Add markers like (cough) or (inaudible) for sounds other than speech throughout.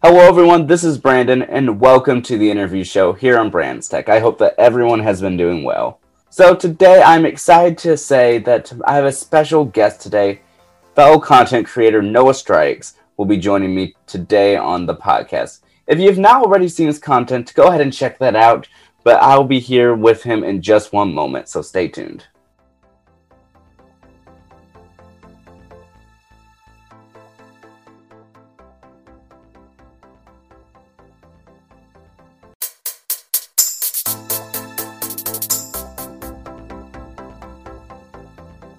Hello, everyone. This is Brandon, and welcome to the interview show here on Brands Tech. I hope that everyone has been doing well. So, today I'm excited to say that I have a special guest today. Fellow content creator Noah Strikes will be joining me today on the podcast. If you've not already seen his content, go ahead and check that out. But I'll be here with him in just one moment, so stay tuned.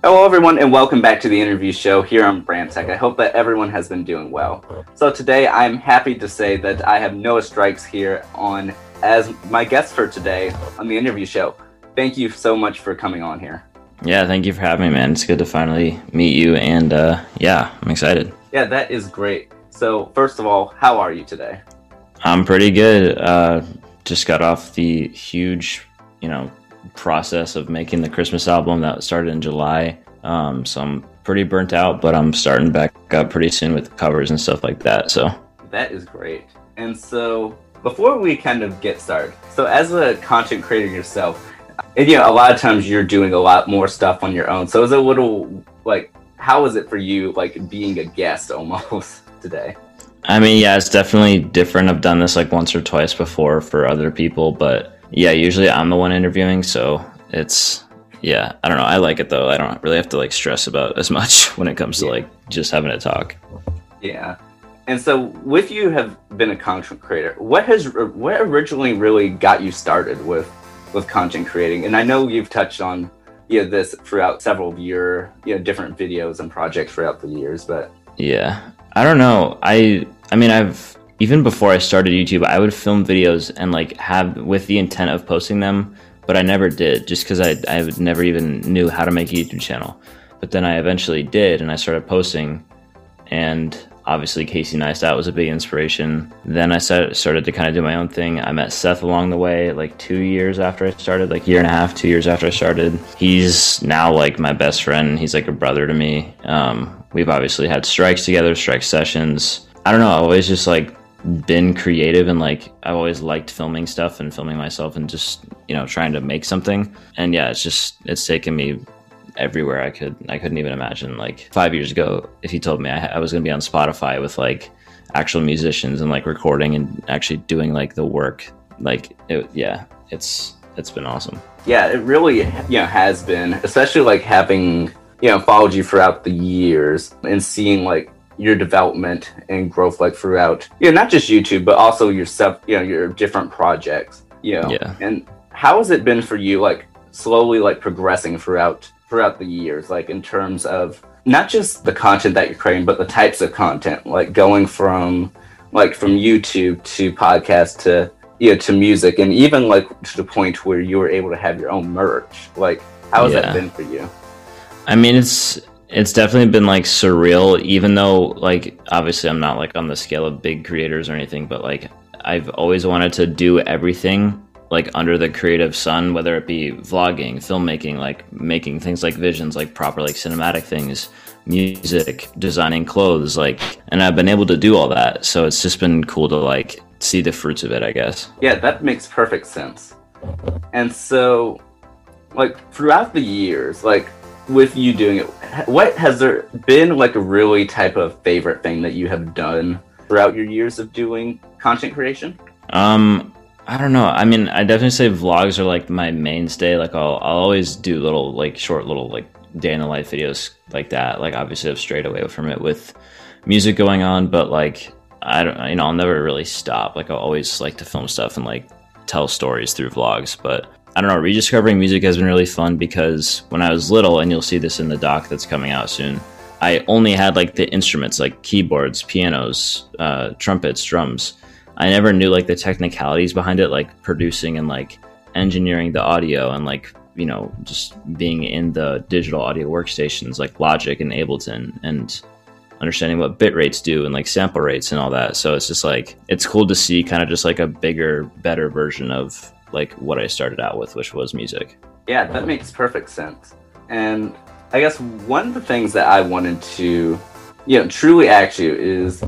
Hello, everyone, and welcome back to the interview show here on Brand Tech. I hope that everyone has been doing well. So, today I'm happy to say that I have Noah Strikes here on as my guest for today on the interview show. Thank you so much for coming on here. Yeah, thank you for having me, man. It's good to finally meet you, and uh, yeah, I'm excited. Yeah, that is great. So, first of all, how are you today? I'm pretty good. Uh, just got off the huge, you know, process of making the Christmas album that started in July. Um, so I'm pretty burnt out, but I'm starting back up pretty soon with covers and stuff like that. So that is great. And so before we kind of get started, so as a content creator yourself, and, you know, a lot of times you're doing a lot more stuff on your own. So it's a little like, how is it for you, like being a guest (laughs) almost today? I mean, yeah, it's definitely different. I've done this like once or twice before for other people, but yeah, usually I'm the one interviewing, so it's yeah, I don't know. I like it though. I don't really have to like stress about as much (laughs) when it comes to yeah. like just having a talk. Yeah. And so with you have been a content creator, what has what originally really got you started with with content creating? And I know you've touched on you know this throughout several of your you know different videos and projects throughout the years, but yeah. I don't know. I I mean I've even before I started YouTube, I would film videos and like have with the intent of posting them, but I never did just because I, I never even knew how to make a YouTube channel. But then I eventually did and I started posting, and obviously Casey Neistat was a big inspiration. Then I started to kind of do my own thing. I met Seth along the way, like two years after I started, like year and a half, two years after I started. He's now like my best friend. He's like a brother to me. Um, we've obviously had strikes together, strike sessions. I don't know. I always just like been creative and like I've always liked filming stuff and filming myself and just you know trying to make something. And yeah it's just it's taken me everywhere I could I couldn't even imagine like five years ago if you told me I, I was gonna be on Spotify with like actual musicians and like recording and actually doing like the work. Like it, yeah it's it's been awesome. Yeah it really you know has been especially like having you know followed you throughout the years and seeing like your development and growth like throughout you know not just youtube but also yourself you know your different projects you know yeah. and how has it been for you like slowly like progressing throughout throughout the years like in terms of not just the content that you're creating but the types of content like going from like from youtube to podcast to you know to music and even like to the point where you were able to have your own merch like how has yeah. that been for you i mean it's it's definitely been like surreal even though like obviously i'm not like on the scale of big creators or anything but like i've always wanted to do everything like under the creative sun whether it be vlogging filmmaking like making things like visions like proper like cinematic things music designing clothes like and i've been able to do all that so it's just been cool to like see the fruits of it i guess. Yeah that makes perfect sense. And so like throughout the years like with you doing it, what has there been like a really type of favorite thing that you have done throughout your years of doing content creation? Um, I don't know. I mean, I definitely say vlogs are like my mainstay. Like I'll, I'll always do little like short little like day in the life videos like that. Like obviously I've strayed away from it with music going on, but like I don't, you know, I'll never really stop. Like I'll always like to film stuff and like tell stories through vlogs. But I don't know, rediscovering music has been really fun because when I was little, and you'll see this in the doc that's coming out soon, I only had like the instruments like keyboards, pianos, uh, trumpets, drums. I never knew like the technicalities behind it, like producing and like engineering the audio and like, you know, just being in the digital audio workstations like Logic and Ableton and understanding what bit rates do and like sample rates and all that. So it's just like, it's cool to see kind of just like a bigger, better version of like what I started out with, which was music. Yeah, that makes perfect sense. And I guess one of the things that I wanted to, you know, truly ask you is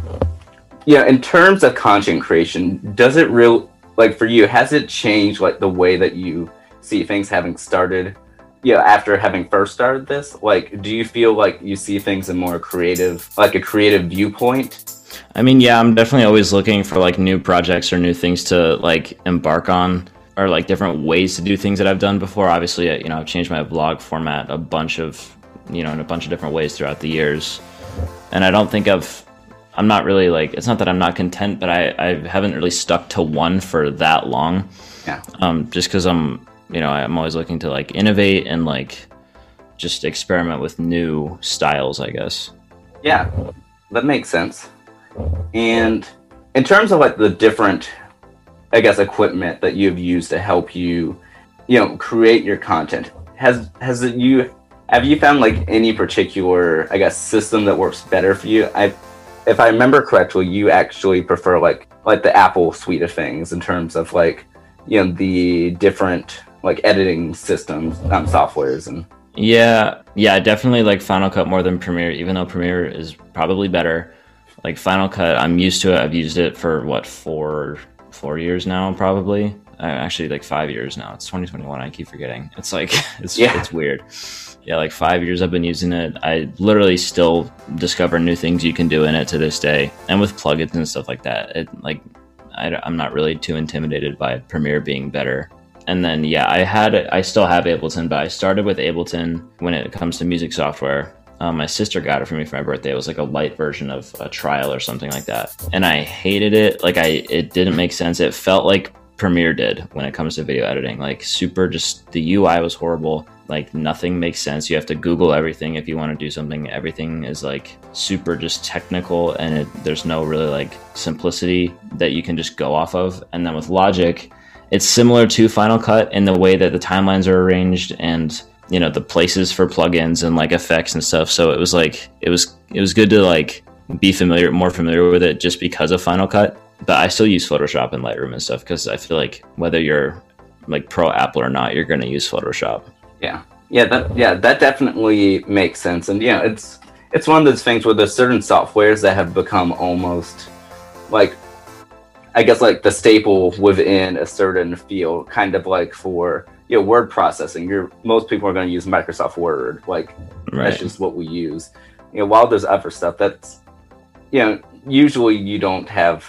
yeah, in terms of content creation, does it real like for you? Has it changed like the way that you see things having started? Yeah, after having first started this, like, do you feel like you see things in more creative, like a creative viewpoint? I mean, yeah, I'm definitely always looking for like new projects or new things to like embark on or like different ways to do things that I've done before. Obviously, you know, I've changed my blog format a bunch of, you know, in a bunch of different ways throughout the years. And I don't think I've I'm not really like it's not that I'm not content, but I I haven't really stuck to one for that long. Yeah. Um, just because I'm you know I'm always looking to like innovate and like just experiment with new styles, I guess. Yeah, that makes sense. And in terms of like the different, I guess, equipment that you've used to help you, you know, create your content, has has you have you found like any particular, I guess, system that works better for you? I if I remember correctly, you actually prefer like like the Apple suite of things in terms of like you know the different like editing systems, um, softwares, and yeah, yeah, definitely like Final Cut more than Premiere, even though Premiere is probably better. Like Final Cut, I'm used to it. I've used it for what four four years now, probably. Uh, actually, like five years now. It's 2021. I keep forgetting. It's like (laughs) it's yeah. it's weird yeah, like five years I've been using it. I literally still discover new things you can do in it to this day, and with plugins and stuff like that. It like I, I'm not really too intimidated by Premiere being better. And then yeah, I had I still have Ableton, but I started with Ableton when it comes to music software. Um, my sister got it for me for my birthday. It was like a light version of a trial or something like that, and I hated it. Like I, it didn't make sense. It felt like Premiere did when it comes to video editing. Like super, just the UI was horrible like nothing makes sense you have to google everything if you want to do something everything is like super just technical and it, there's no really like simplicity that you can just go off of and then with logic it's similar to final cut in the way that the timelines are arranged and you know the places for plugins and like effects and stuff. So it was like it was it was good to like be familiar more familiar with it just because of final cut. But i still use photoshop and lightroom and stuff because i feel like whether you're like pro apple or not you're going to use photoshop. Yeah, yeah, that yeah that definitely makes sense, and yeah, it's it's one of those things where there's certain softwares that have become almost like I guess like the staple within a certain field, kind of like for you know word processing. You're most people are going to use Microsoft Word, like right. that's just what we use. You know, while there's other stuff that's you know usually you don't have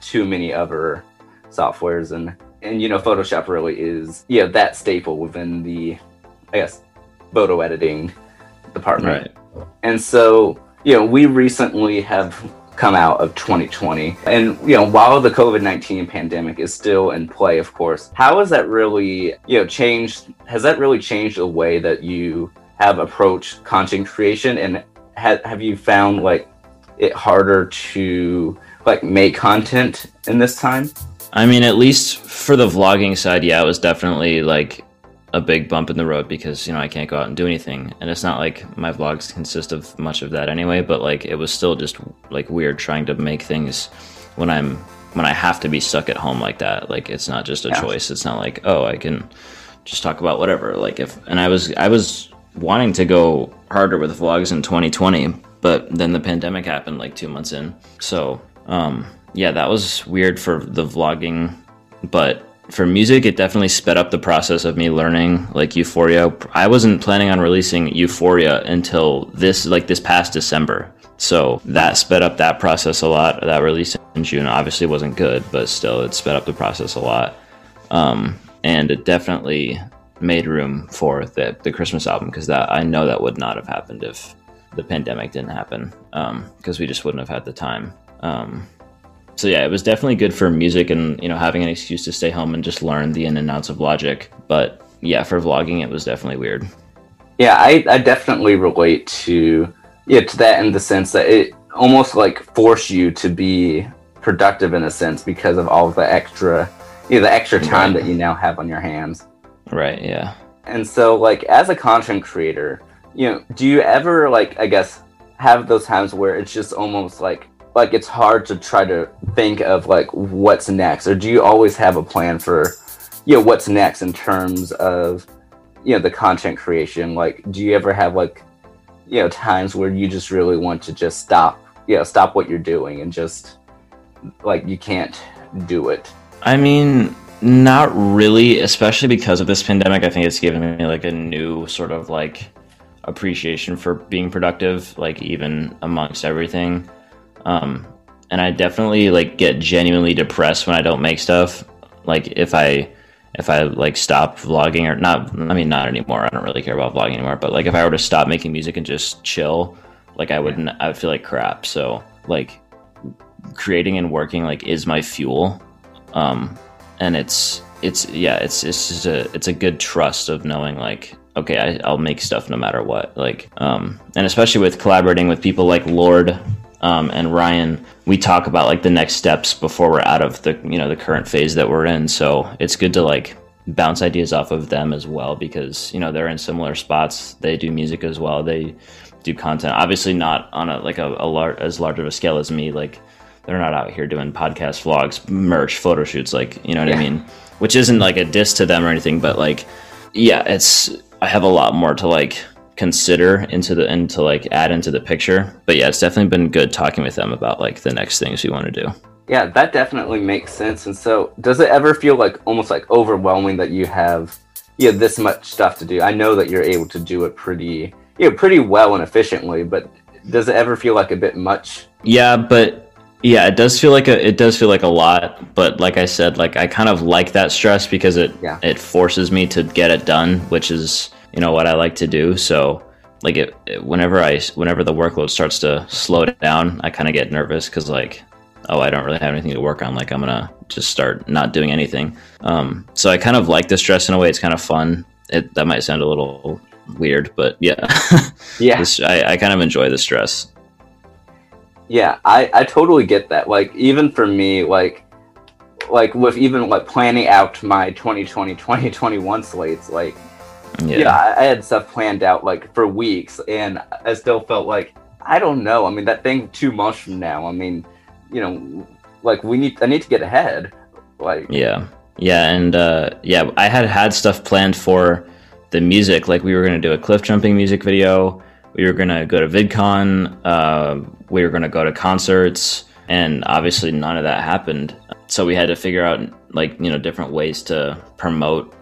too many other softwares and and you know Photoshop really is yeah that staple within the I guess, photo editing department. Right. And so, you know, we recently have come out of 2020. And, you know, while the COVID 19 pandemic is still in play, of course, how has that really, you know, changed? Has that really changed the way that you have approached content creation? And ha- have you found like it harder to like make content in this time? I mean, at least for the vlogging side, yeah, it was definitely like a big bump in the road because you know I can't go out and do anything, and it's not like my vlogs consist of much of that anyway. But like it was still just like weird trying to make things when I'm when I have to be stuck at home like that. Like it's not just a yeah. choice. It's not like oh I can just talk about whatever. Like if and I was I was wanting to go harder with vlogs in 2020, but then the pandemic happened like two months in. So um yeah, that was weird for the vlogging, but for music, it definitely sped up the process of me learning like Euphoria. I wasn't planning on releasing Euphoria until this like this past December. So that sped up that process a lot. That release in June obviously wasn't good, but still it sped up the process a lot. Um, and it definitely made room for the, the Christmas album because that I know that would not have happened if the pandemic didn't happen because um, we just wouldn't have had the time. Um, so yeah, it was definitely good for music and you know having an excuse to stay home and just learn the in and outs of Logic. But yeah, for vlogging, it was definitely weird. Yeah, I, I definitely relate to yeah to that in the sense that it almost like forced you to be productive in a sense because of all the extra you know, the extra time right. that you now have on your hands. Right. Yeah. And so, like, as a content creator, you know, do you ever like I guess have those times where it's just almost like like it's hard to try to think of like what's next or do you always have a plan for you know what's next in terms of you know the content creation like do you ever have like you know times where you just really want to just stop you know stop what you're doing and just like you can't do it? I mean, not really, especially because of this pandemic. I think it's given me like a new sort of like appreciation for being productive, like even amongst everything. Um, and I definitely like get genuinely depressed when I don't make stuff. Like if I if I like stop vlogging or not, I mean not anymore. I don't really care about vlogging anymore. But like if I were to stop making music and just chill, like I wouldn't. I would feel like crap. So like creating and working like is my fuel. Um, and it's it's yeah it's it's just a it's a good trust of knowing like okay I, i'll make stuff no matter what like um and especially with collaborating with people like lord um, and ryan we talk about like the next steps before we're out of the you know the current phase that we're in. So it's good to like bounce ideas off of them as well because you know they're in similar spots. They do music as well. They do content. Obviously not on a like a, a lar- as large of a scale as me. Like they're not out here doing podcast vlogs, merch, photo shoots, like you know what yeah. I mean. Which isn't like a diss to them or anything, but like, yeah, it's I have a lot more to like consider into the and to like add into the picture. But yeah, it's definitely been good talking with them about like the next things we want to do. Yeah, that definitely makes sense. And so, does it ever feel like almost like overwhelming that you have you yeah this much stuff to do? I know that you're able to do it pretty yeah pretty well and efficiently, but does it ever feel like a bit much? Yeah, but yeah, it does feel like a it does feel like a lot, but like I said, like I kind of like that stress because it yeah. it forces me to get it done, which is you know what I like to do. So like it, it whenever I whenever the workload starts to slow down, I kind of get nervous because like oh I don't really have anything to work on. Like I'm gonna just start not doing anything. Um, so I kind of like the stress in a way. It's kind of fun. It that might sound a little weird, but yeah, (laughs) yeah, I, I kind of enjoy the stress. Yeah, I, I totally get that. Like even for me, like like with even like planning out my 2020 2021 slates, like yeah, yeah I, I had stuff planned out like for weeks and I still felt like I don't know. I mean that thing two months from now, I mean, you know, like we need I need to get ahead. Like Yeah. Yeah, and uh yeah, I had had stuff planned for the music. Like we were gonna do a cliff jumping music video. We were gonna go to VidCon. Uh, we were going to go to concerts and obviously none of that happened so we had to figure out like you know different ways to promote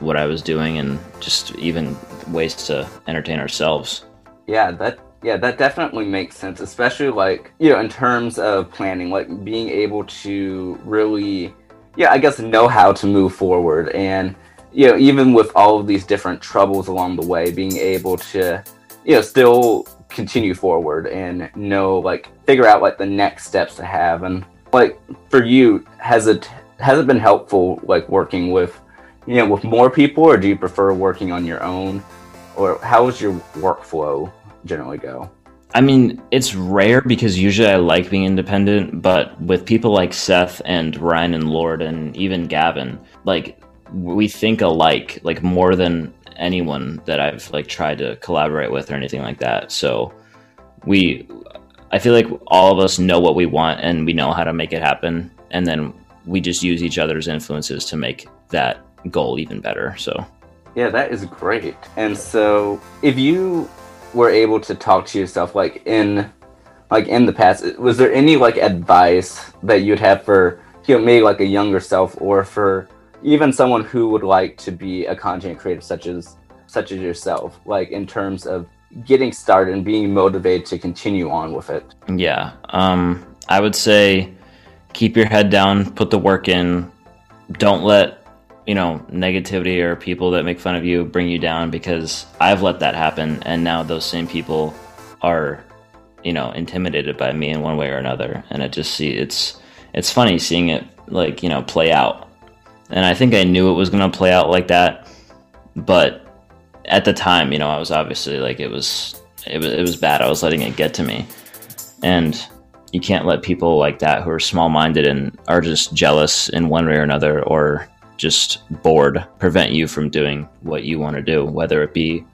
what i was doing and just even ways to entertain ourselves. Yeah that yeah that definitely makes sense especially like you know in terms of planning like being able to really yeah i guess know how to move forward. And you know even with all of these different troubles along the way being able to you know still continue forward and know like figure out like the next steps to have. And like for you has it has it been helpful like working with you know with more people or do you prefer working on your own? Or how does your workflow generally go? I mean it's rare because usually i like being independent but with people like seth and ryan and lord and even gavin like we think alike like more than anyone that I've like tried to collaborate with or anything like that. So we I feel like all of us know what we want and we know how to make it happen. And then we just use each other's influences to make that goal even better. So yeah, that is great. And so if you were able to talk to yourself like in like in the past, was there any like advice that you'd have for you know maybe like a younger self or for even someone who would like to be a content creator such as such as yourself like in terms of getting started and being motivated to continue on with it yeah um i would say keep your head down put the work in don't let you know negativity or people that make fun of you bring you down because i've let that happen and now those same people are you know intimidated by me in one way or another and it just see it's it's funny seeing it like you know play out and I think I knew it was going to play out like that. But at the time, you know, I was obviously like it was it was it was bad. I was letting it get to me, and you can't let people like that who are small minded and are just jealous in one way or another, or just bored, prevent you from doing what you want to do, whether it be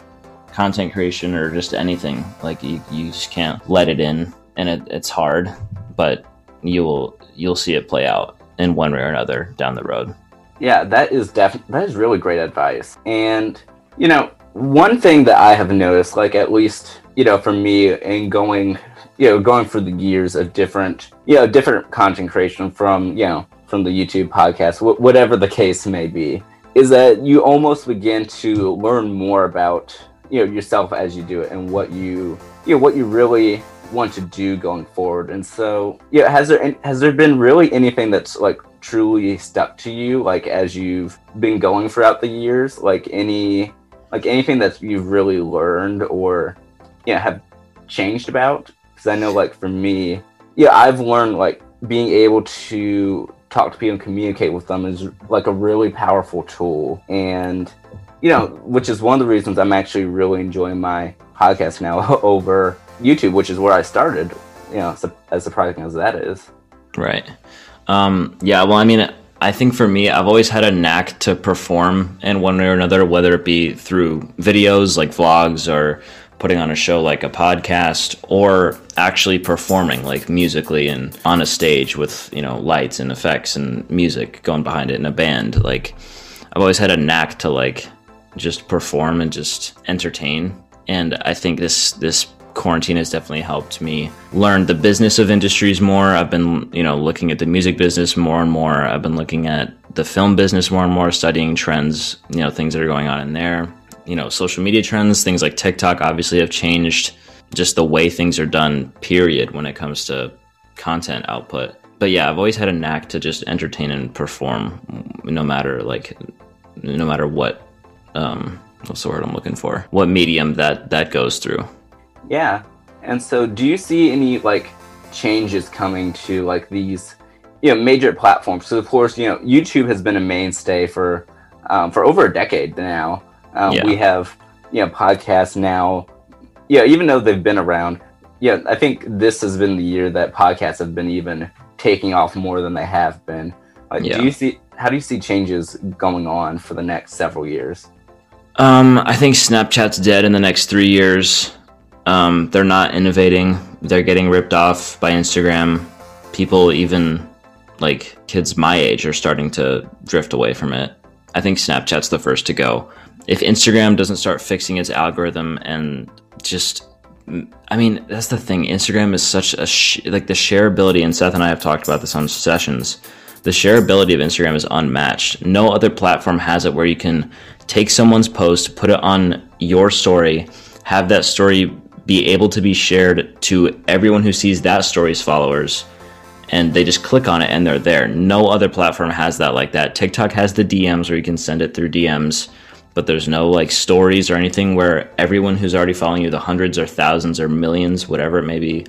content creation or just anything. Like you, you just can't let it in, and it, it's hard, but you will you'll see it play out in one way or another down the road. Yeah, that is def that is really great advice. And you know, one thing that I have noticed, like at least you know, for me and going, you know, going through the years of different, you know, different content creation from, you know, from the YouTube podcast, wh- whatever the case may be, is that you almost begin to learn more about, you know, yourself as you do it and what you, you know, what you really want to do going forward. And so, yeah, has there has there been really anything that's like truly stuck to you, like as you've been going throughout the years, like any like anything that you've really learned or yeah have changed about because i know like for me yeah i've learned like being able to talk to people and communicate with them is like a really powerful tool. And you know which is one of the reasons i'm actually really enjoying my podcast now (laughs) over youtube which is where i started you know as surprising as that is. Right. Um yeah well i mean I think for me, I've always had a knack to perform in one way or another, whether it be through videos like vlogs or putting on a show like a podcast or actually performing like musically and on a stage with, you know, lights and effects and music going behind it in a band. Like I've always had a knack to like just perform and just entertain. And I think this this quarantine has definitely helped me learn the business of industries more. I've been, you know, looking at the music business more and more. I've been looking at the film business more and more, studying trends, you know, things that are going on in there. You know, social media trends, things like TikTok obviously have changed just the way things are done, period, when it comes to content output. But yeah, I've always had a knack to just entertain and perform no matter like no matter what um what's the word I'm looking for? What medium that that goes through. Yeah. And so do you see any like changes coming to like these you know major platforms? So of course, you know, YouTube has been a mainstay for um, for over a decade now. Um, yeah. We have you know podcasts now. Yeah, even though they've been around, yeah, I think this has been the year that podcasts have been even taking off more than they have been. Like, yeah. do you see how do you see changes going on for the next several years? Um, I think Snapchat's dead in the next three years. Um, they're not innovating. They're getting ripped off by Instagram. People, even like kids my age, are starting to drift away from it. I think Snapchat's the first to go. If Instagram doesn't start fixing its algorithm and just I mean, that's the thing. Instagram is such a sh- like the shareability, and Seth and I have talked about this on sessions. The shareability of Instagram is unmatched. No other platform has it where you can take someone's post, put it on your story, have that story be able to be shared to everyone who sees that story's followers and they just click on it and they're there. No other platform has that like that. TikTok has the DMs where you can send it through DMs, but there's no like stories or anything where everyone who's already following you, the hundreds or thousands or millions, whatever it may be,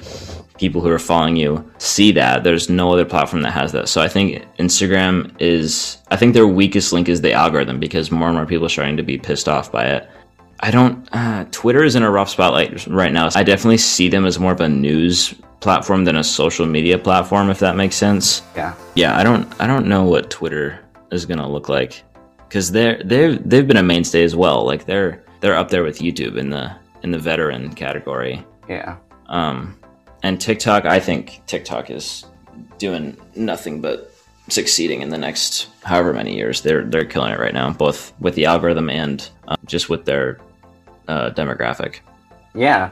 people who are following you see that. There's no other platform that has that. So I think Instagram is, I think their weakest link is the algorithm because more and more people are starting to be pissed off by it. I don't. Uh, Twitter is in a rough spotlight right now. I definitely see them as more of a news platform than a social media platform, if that makes sense. Yeah. Yeah. I don't. I don't know what Twitter is gonna look like because they're they've they've been a mainstay as well. Like they're they're up there with YouTube in the in the veteran category. Yeah. Um, and TikTok, I think TikTok is doing nothing but succeeding in the next however many years. They're they're killing it right now, both with the algorithm and um, just with their uh, demographic. Yeah,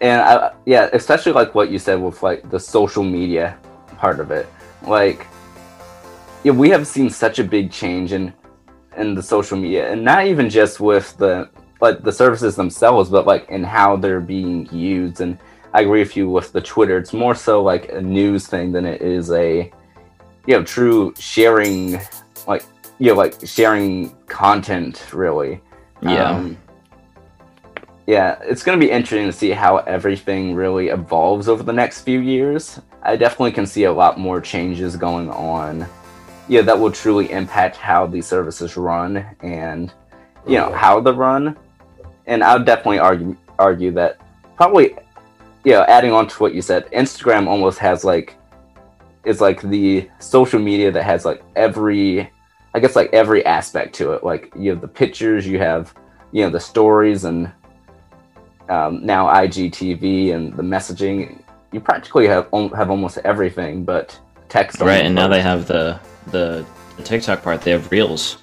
and I, yeah, especially like what you said with like the social media part of it. Like, yeah, we have seen such a big change in in the social media, and not even just with the like the services themselves, but like in how they're being used. And I agree with you with the Twitter. It's more so like a news thing than it is a you know true sharing, like you know like sharing content really. Yeah. Um, yeah, it's going to be interesting to see how everything really evolves over the next few years. I definitely can see a lot more changes going on. Yeah, that will truly impact how these services run and you know how they run. And I would definitely argue argue that probably you know, adding on to what you said, Instagram almost has like is like the social media that has like every I guess like every aspect to it. Like you have the pictures, you have you know the stories and um, now IGTV and the messaging, you practically have have almost everything but text. Right, and now they have the, the the TikTok part. They have Reels.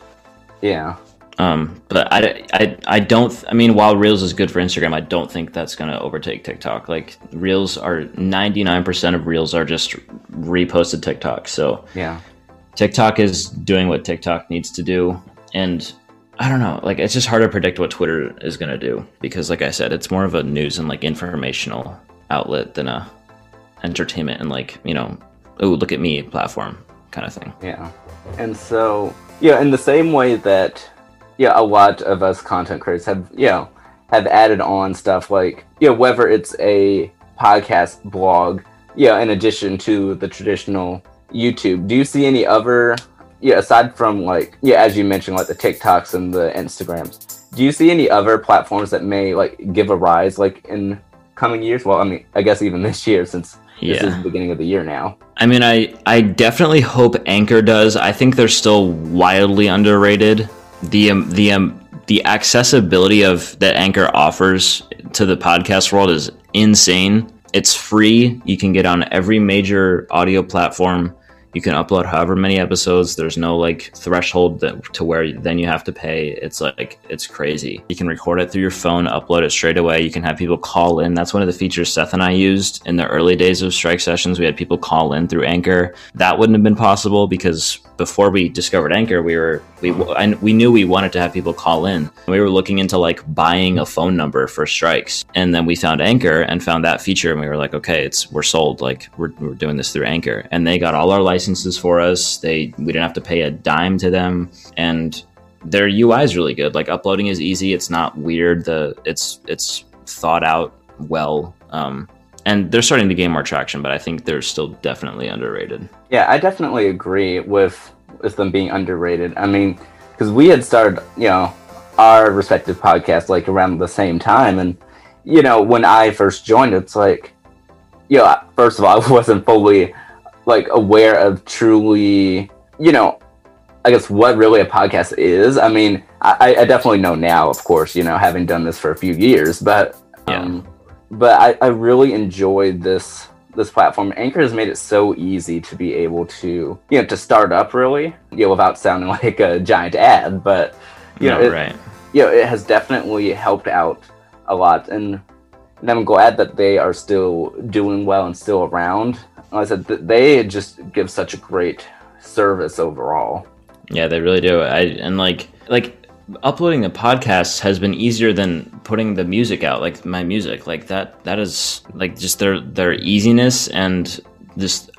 Yeah, Um, but I, I, I don't. I mean, while Reels is good for Instagram, I don't think that's going to overtake TikTok. Like Reels are ninety nine percent of Reels are just reposted TikTok. So Yeah. TikTok is doing what TikTok needs to do, and I don't know. Like it's just hard to predict what Twitter is going to do because, like I said, it's more of a news and like informational outlet than a entertainment and like you know, oh look at me platform kind of thing. Yeah. And so, yeah, in the same way that, yeah, a lot of us content creators have, you know, have added on stuff like, you know, whether it's a podcast blog, yeah, in addition to the traditional YouTube, do you see any other, yeah, aside from like, yeah, as you mentioned, like the TikToks and the Instagrams, do you see any other platforms that may like give a rise like in coming years? Well, I mean, I guess even (laughs) this year since this is Yeah. the beginning of the year now. I mean, I I definitely hope Anchor does. I think they're still wildly underrated. The um, the um, the accessibility of that Anchor offers to the podcast world is insane. It's free. You can get on every major audio platform. You can upload however many episodes. There's no like threshold that, to where then you have to pay. It's like it's crazy. You can record it through your phone, upload it straight away. You can have people call in. That's one of the features Seth and I used in the early days of Strike Sessions. We had people call in through Anchor. That wouldn't have been possible because before we discovered Anchor, we were we I, we knew we wanted to have people call in. We were looking into like buying a phone number for strikes, and then we found Anchor and found that feature, and we were like, okay, it's we're sold. Like we're we're doing this through Anchor, and they got all our licenses for us. They we didn't have to pay a dime to them, and their UI is really good. Like uploading is easy. It's not weird. The it's it's thought out well. Um, and they're starting to gain more traction, but I think they're still definitely underrated. Yeah, I definitely agree with with them being underrated. I mean, because we had started, you know, our respective podcasts like around the same time, and you know, when I first joined, it's like, you know, first of all, (laughs) I wasn't fully like aware of truly, you know, I guess what really a podcast is. I mean, I, I definitely know now, of course, you know, having done this for a few years, but um, but I, I really enjoyed this this platform. Anchor has made it so easy to be able to you know to start up really, you know, without sounding (laughs) like a giant ad, but you know, no, it, right? you know, it has definitely helped out a lot, and, and I'm glad that they are still doing well and still around. Like I said, they just give such a great service overall. Yeah, they really do. I and like like uploading the podcasts has been easier than putting the music out, like my music. Like that that is like just their their easiness and just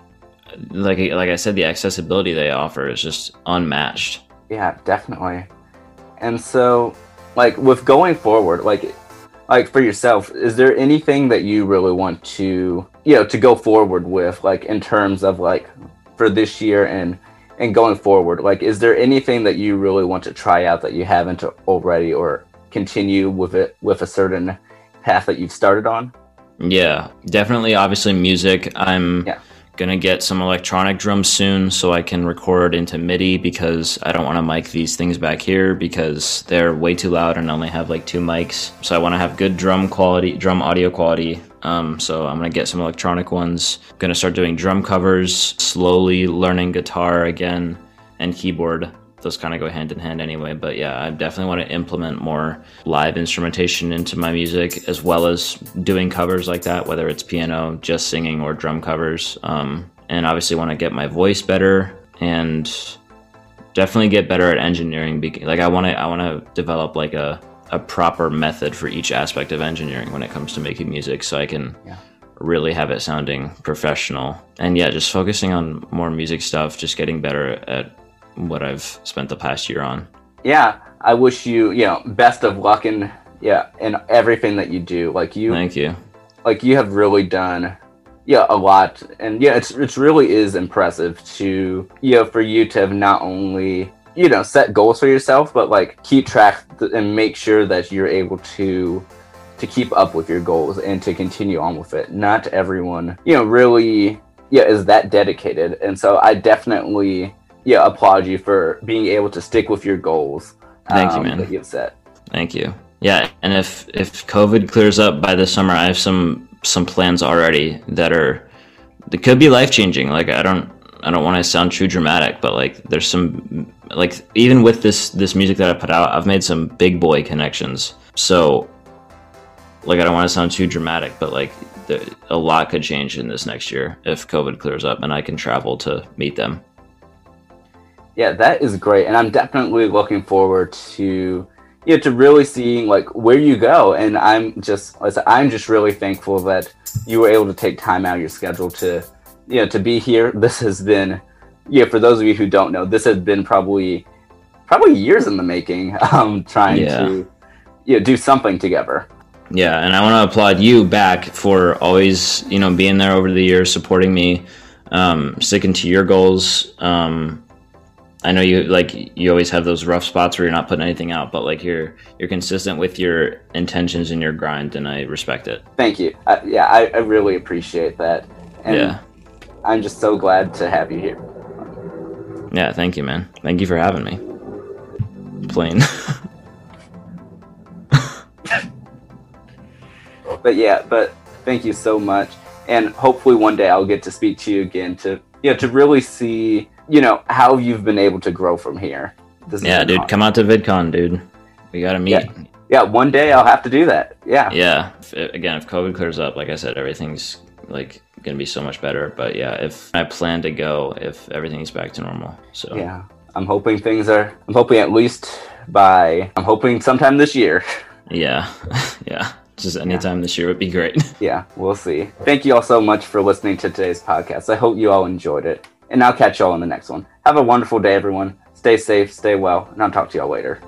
like like I said, the accessibility they offer is just unmatched. Yeah, definitely. And so, like with going forward, like like for yourself, is there anything that you really want to you know to go forward with, like in terms of like for this year and and going forward? Like, is there anything that you really want to try out that you haven't already, or continue with it with a certain path that you've started on? Yeah, definitely. Obviously, music. I'm Yeah. gonna get some electronic drums soon, so I can record into MIDI because I don't want to mic these things back here because they're way too loud and I only have like two mics. So I want to have good drum quality, drum audio quality. Um, so I'm gonna get some electronic ones. gonna start doing drum covers. Slowly learning guitar again and keyboard those kind of go hand in hand anyway. But yeah, I definitely want to implement more live instrumentation into my music as well as doing covers like that, whether it's piano, just singing, or drum covers. Um, and obviously, want to get my voice better and definitely get better at engineering. Like I want to, I want to develop like a a proper method for each aspect of engineering when it comes to making music, so I can Yeah. really have it sounding professional. And yeah, just focusing on more music stuff, just getting better at what I've spent the past year on. Yeah, I wish you you know best of luck in yeah in everything that you do. Like you Thank you. like you have really done yeah a lot and yeah it's it's really is impressive to you know for you to have not only you know set goals for yourself but like keep track th- and make sure that you're able to to keep up with your goals and to continue on with it not everyone you know really yeah is that dedicated and so i definitely yeah applaud you for being able to stick with your goals um, Thank you, man. that you've set Thank you. Yeah, and if if COVID clears up by the summer, I have some some plans already that are that could be life changing. Like I don't I don't want to sound too dramatic, but like there's some like even with this this music that I put out, I've made some big boy connections. So like I don't want to sound too dramatic, but like the, a lot could change in this next year if COVID clears up and I can travel to meet them. Yeah, that is great, and I'm definitely looking forward to you know, to really seeing like where you go. And I'm just, I'm just really thankful that you were able to take time out of your schedule to, you know, to be here. (laughs) This has been, yeah, for those of you who don't know, this has been probably, probably years in the making, (laughs) um, trying yeah. to, you know, do something together. Yeah, and I want to applaud you back for always, you know, being there over the years, supporting me, um, sticking to your goals. Um, I know you like you always have those rough spots where you're not putting anything out, but like you're you're consistent with your intentions and your grind, and I respect it. Thank you. Uh, yeah, I, I, really appreciate that. And yeah, I'm just so glad to have you here. Yeah, thank you, man. Thank you for having me. Plain. (laughs) but yeah, but thank you so much, and hopefully one day I'll get to speak to you again to yeah to really see you know how you've been able to grow from here. yeah, dude, awesome. come out to VidCon, dude. We gotta meet. Yeah. yeah, one day I'll have to do that. Yeah. Yeah. If, again, if COVID clears up, like I said, everything's like gonna be so much better. But yeah, if I plan to go, if everything's back to normal. So yeah, I'm hoping things are. I'm hoping at least by. I'm hoping sometime this year. (laughs) Yeah. (laughs) yeah. Just anytime yeah. this year would be great. (laughs) Yeah, we'll see. Thank you all so much for listening to today's podcast. I hope you all enjoyed it and I'll catch y'all in the next one. Have a wonderful day, everyone. Stay safe, stay well, and I'll talk to y'all later.